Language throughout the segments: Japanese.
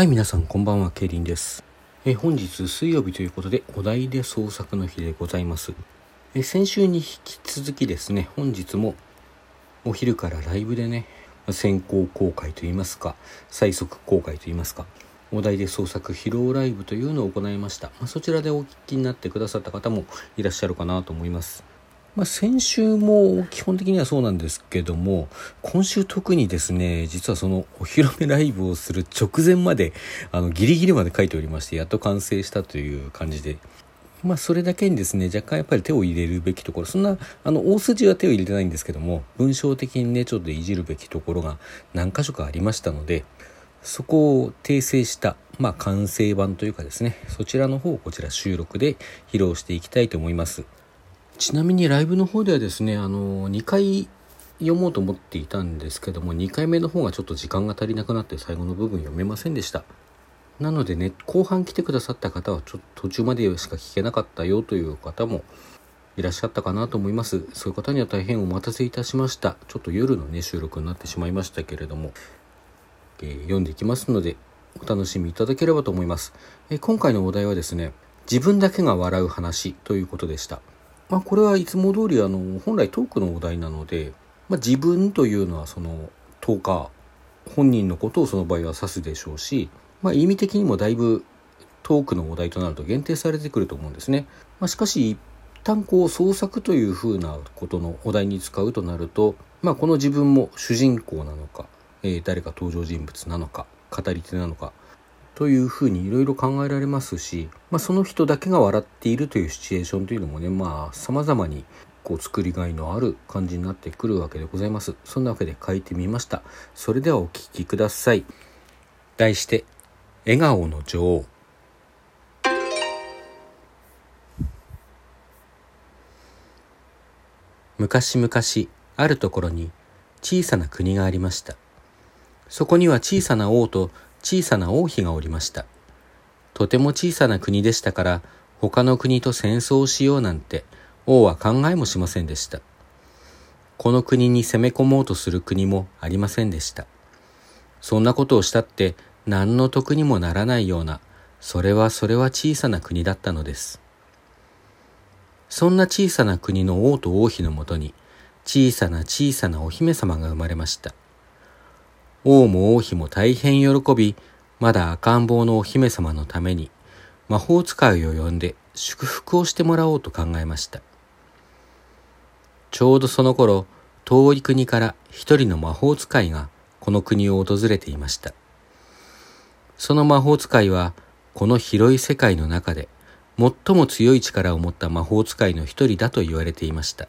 はい、皆さんこんばんは、ケイリンです。え本日水曜日ということで、お題で創作の日でございます。え先週に引き続きですね、本日もお昼からライブでね、先行公開といいますか、最速公開といいますか、お題で創作披露ライブというのを行いました。まあ、そちらでお聞きになってくださった方もいらっしゃるかなと思います。まあ、先週も基本的にはそうなんですけども今週特にですね実はそのお披露目ライブをする直前まであのギリギリまで書いておりましてやっと完成したという感じでまあそれだけにですね若干やっぱり手を入れるべきところそんなあの大筋は手を入れてないんですけども文章的にねちょっといじるべきところが何箇所かありましたのでそこを訂正した、まあ、完成版というかですねそちらの方をこちら収録で披露していきたいと思います。ちなみにライブの方ではですね、あの、2回読もうと思っていたんですけども、2回目の方がちょっと時間が足りなくなって最後の部分読めませんでした。なのでね、後半来てくださった方はちょっと途中までしか聞けなかったよという方もいらっしゃったかなと思います。そういう方には大変お待たせいたしました。ちょっと夜のね、収録になってしまいましたけれども、えー読んでいきますので、お楽しみいただければと思います。えー今回のお題はですね、自分だけが笑う話ということでした。まあ、これはいつも通りあの本来トークのお題なので、まあ、自分というのはそのトーカー本人のことをその場合は指すでしょうし、まあ、意味的にもだいぶトークのお題となると限定されてくると思うんですね。まあ、しかし一旦こう創作というふうなことのお題に使うとなると、まあ、この自分も主人公なのか、えー誰か登場人物なのか語り手なのかというふうにいろいろ考えられますし、まあ、その人だけが笑っているというシチュエーションというのもねまあ様々にこう作りがいのある感じになってくるわけでございます。そんなわけで書いてみました。それではお聞きください。題して「笑顔の女王」昔々あるところに小さな国がありました。そこには小さな王と小さな王妃がおりました。とても小さな国でしたから、他の国と戦争をしようなんて王は考えもしませんでした。この国に攻め込もうとする国もありませんでした。そんなことをしたって何の得にもならないような、それはそれは小さな国だったのです。そんな小さな国の王と王妃のもとに、小さな小さなお姫様が生まれました。王も王妃も大変喜び、まだ赤ん坊のお姫様のために魔法使いを呼んで祝福をしてもらおうと考えました。ちょうどその頃、遠い国から一人の魔法使いがこの国を訪れていました。その魔法使いは、この広い世界の中で最も強い力を持った魔法使いの一人だと言われていました。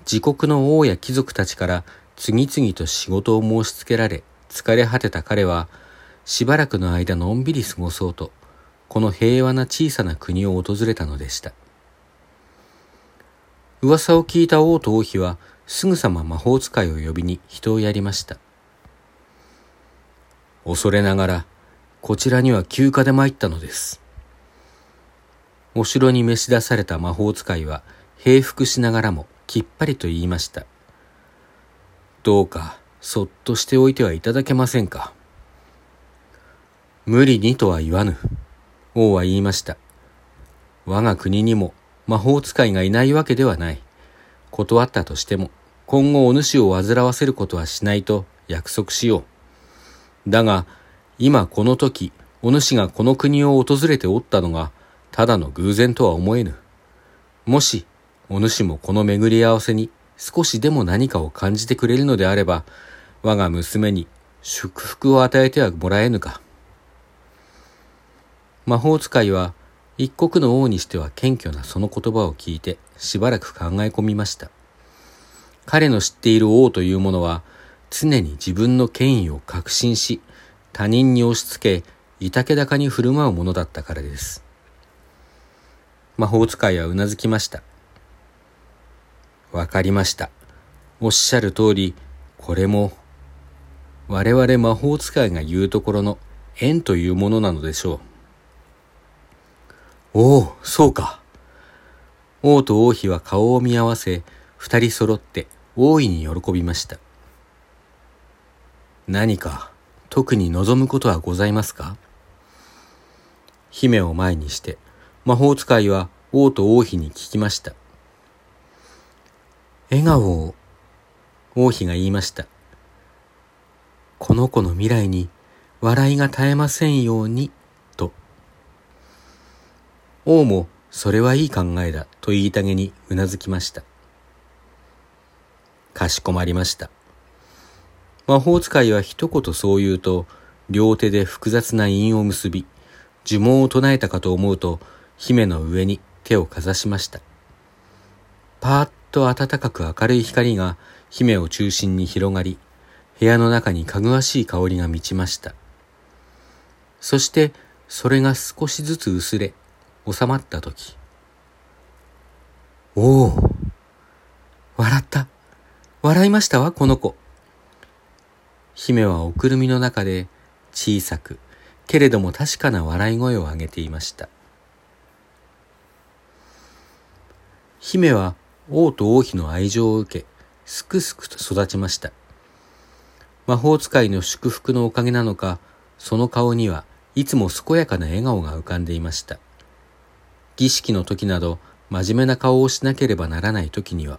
自国の王や貴族たちから次々と仕事を申し付けられ疲れ果てた彼はしばらくの間のんびり過ごそうとこの平和な小さな国を訪れたのでした。噂を聞いた王と王妃はすぐさま魔法使いを呼びに人をやりました。恐れながらこちらには休暇で参ったのです。お城に召し出された魔法使いは平服しながらもきっぱりと言いました。どうかそっとしておいてはいただけませんか。無理にとは言わぬ。王は言いました。我が国にも魔法使いがいないわけではない。断ったとしても、今後お主を煩わせることはしないと約束しよう。だが、今この時、お主がこの国を訪れておったのが、ただの偶然とは思えぬ。もし、お主もこの巡り合わせに少しでも何かを感じてくれるのであれば、我が娘に祝福を与えてはもらえぬか。魔法使いは一国の王にしては謙虚なその言葉を聞いてしばらく考え込みました。彼の知っている王というものは常に自分の権威を確信し他人に押し付けいたけ高に振る舞うものだったからです。魔法使いはうなずきました。わかりました。おっしゃる通り、これも、我々魔法使いが言うところの縁というものなのでしょう。おお、そうか。王と王妃は顔を見合わせ、二人揃って大いに喜びました。何か特に望むことはございますか？姫を前にして魔法使いは王と王妃に聞きました。笑顔を王妃が言いました。この子の未来に笑いが絶えませんように、と。王もそれはいい考えだと言いたげにうなずきました。かしこまりました。魔法使いは一言そう言うと、両手で複雑な韻を結び、呪文を唱えたかと思うと、姫の上に手をかざしました。パーッと暖かく明るい光が姫を中心に広がり、部屋の中にかぐわしい香りが満ちました。そしてそれが少しずつ薄れ収まった時。おお笑った。笑いましたわこの子。姫はおくるみの中で小さくけれども確かな笑い声を上げていました。姫は王と王妃の愛情を受けすくすくと育ちました魔法使いの祝福のおかげなのかその顔にはいつも健やかな笑顔が浮かんでいました。儀式の時など真面目な顔をしなければならない時には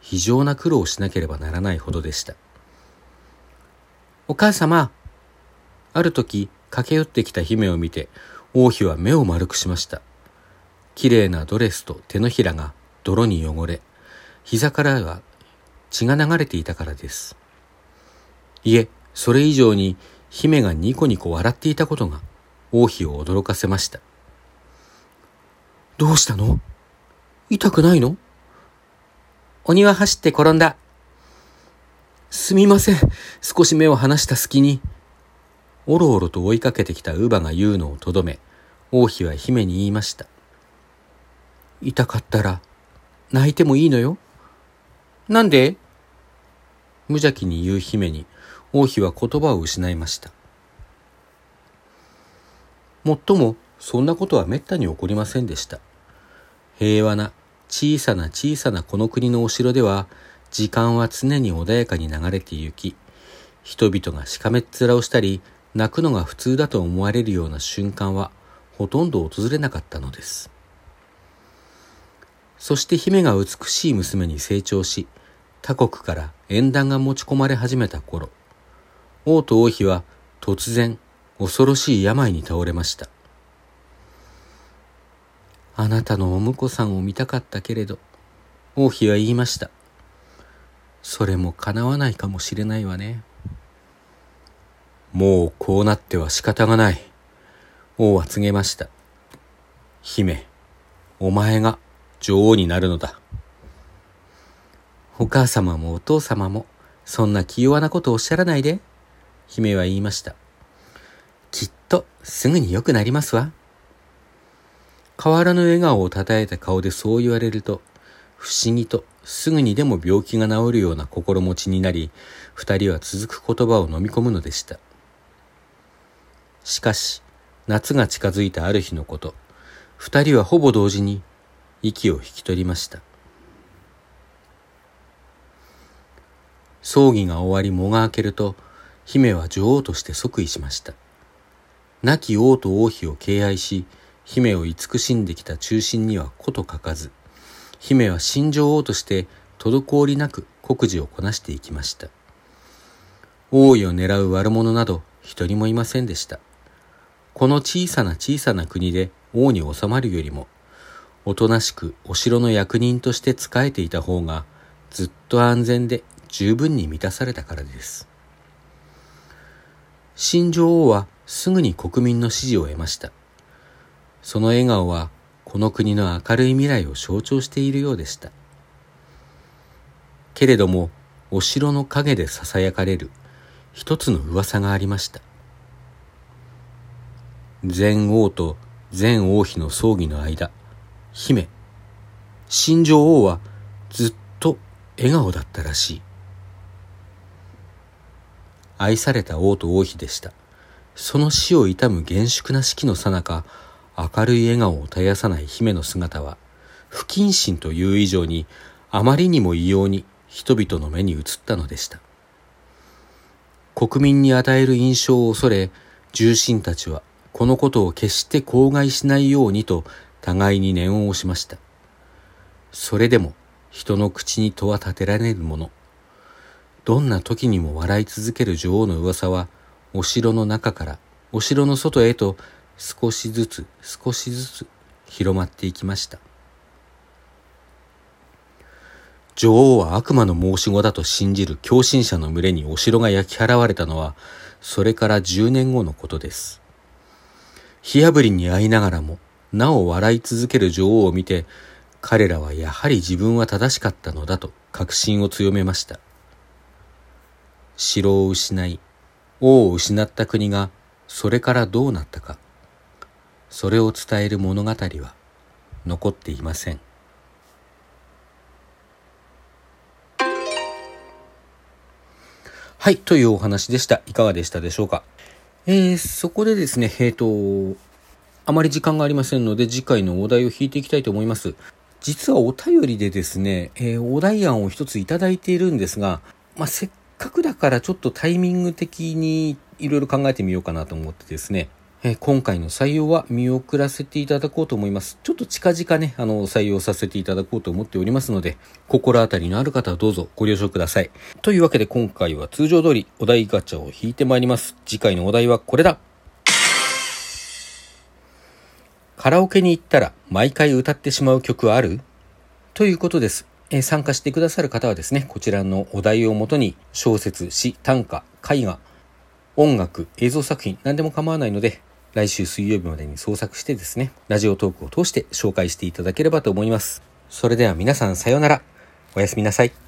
非常な苦労をしなければならないほどでした。お母様、ある時駆け寄ってきた姫を見て王妃は目を丸くしました。綺麗なドレスと手のひらが泥に汚れ、膝からは血が流れていたからです。いえ、それ以上に姫がニコニコ笑っていたことが王妃を驚かせました。どうしたの？痛くないの？鬼は走って転んだ。すみません。少し目を離した隙に。おろおろと追いかけてきた乳母が言うのをとどめ、王妃は姫に言いました。痛かったら、泣いてもいいのよ。なんで？無邪気に言う姫に、王妃は言葉を失いました。もっともそんなことはめったに起こりませんでした。平和な小さな小さなこの国のお城では時間は常に穏やかに流れて行き、人々がしかめっ面をしたり泣くのが普通だと思われるような瞬間はほとんど訪れなかったのです。そして姫が美しい娘に成長し、他国から縁談が持ち込まれ始めた頃、王と王妃は突然恐ろしい病に倒れました。あなたのお婿さんを見たかったけれど、王妃は言いました。それも叶わないかもしれないわね。もうこうなっては仕方がない。王は告げました。姫、お前が女王になるのだ。お母様もお父様も、そんな気弱なことをおっしゃらないで。姫は言いました。きっとすぐに良くなりますわ。変わらぬ笑顔をたたえた顔でそう言われると、不思議とすぐにでも病気が治るような心持ちになり、二人は続く言葉を飲み込むのでした。しかし、夏が近づいたある日のこと、二人はほぼ同時に息を引き取りました。葬儀が終わり藻が明けると、姫は女王として即位しました。亡き王と王妃を敬愛し、姫を慈しんできた中心にはこと書かず、姫は新女王として滞りなく国事をこなしていきました。王位を狙う悪者など一人もいませんでした。この小さな小さな国で王に収まるよりも、おとなしくお城の役人として仕えていた方がずっと安全で十分に満たされたからです。新女王はすぐに国民の支持を得ました。その笑顔はこの国の明るい未来を象徴しているようでした。けれども、お城の陰で囁かれる一つの噂がありました。前王と前王妃の葬儀の間、姫、新女王はずっと笑顔だったらしい。愛された王と王妃でした。その死を悼む厳粛な式のさなか、明るい笑顔を絶やさない姫の姿は、不謹慎という以上に、あまりにも異様に人々の目に映ったのでした。国民に与える印象を恐れ、重臣たちはこのことを決して口外しないようにと互いに念を押しました。それでも人の口に戸は立てられるもの。どんな時にも笑い続ける女王の噂は、お城の中からお城の外へと少しずつ少しずつ広まっていきました。女王は悪魔の申し子だと信じる狂信者の群れにお城が焼き払われたのは、それから10年後のことです。火炙りに会いながらも、なお笑い続ける女王を見て、彼らはやはり自分は正しかったのだと確信を強めました。城を失い、王を失った国がそれからどうなったか、それを伝える物語は残っていません。はい、というお話でした。いかがでしたでしょうか？えー、そこでですね、えっ、ー、と、あまり時間がありませんので、次回のお題を引いていきたいと思います。実はお便りでですね、えー、お題案を一ついただいているんですが、まあ、せっかくだからちょっとタイミング的にいろいろ考えてみようかなと思ってですね、え今回の採用は見送らせていただこうと思います。ちょっと近々ね、あの、採用させていただこうと思っておりますので、心当たりのある方はどうぞご了承ください。というわけで今回は通常通りお題ガチャを引いてまいります。次回のお題はこれだカラオケに行ったら毎回歌ってしまう曲ある？ということです。え参加してくださる方はですね、こちらのお題をもとに小説、詩、短歌、絵画、音楽、映像作品、何でも構わないので、来週水曜日までに創作してですね、ラジオトークを通して紹介していただければと思います。それでは皆さんさようなら。おやすみなさい。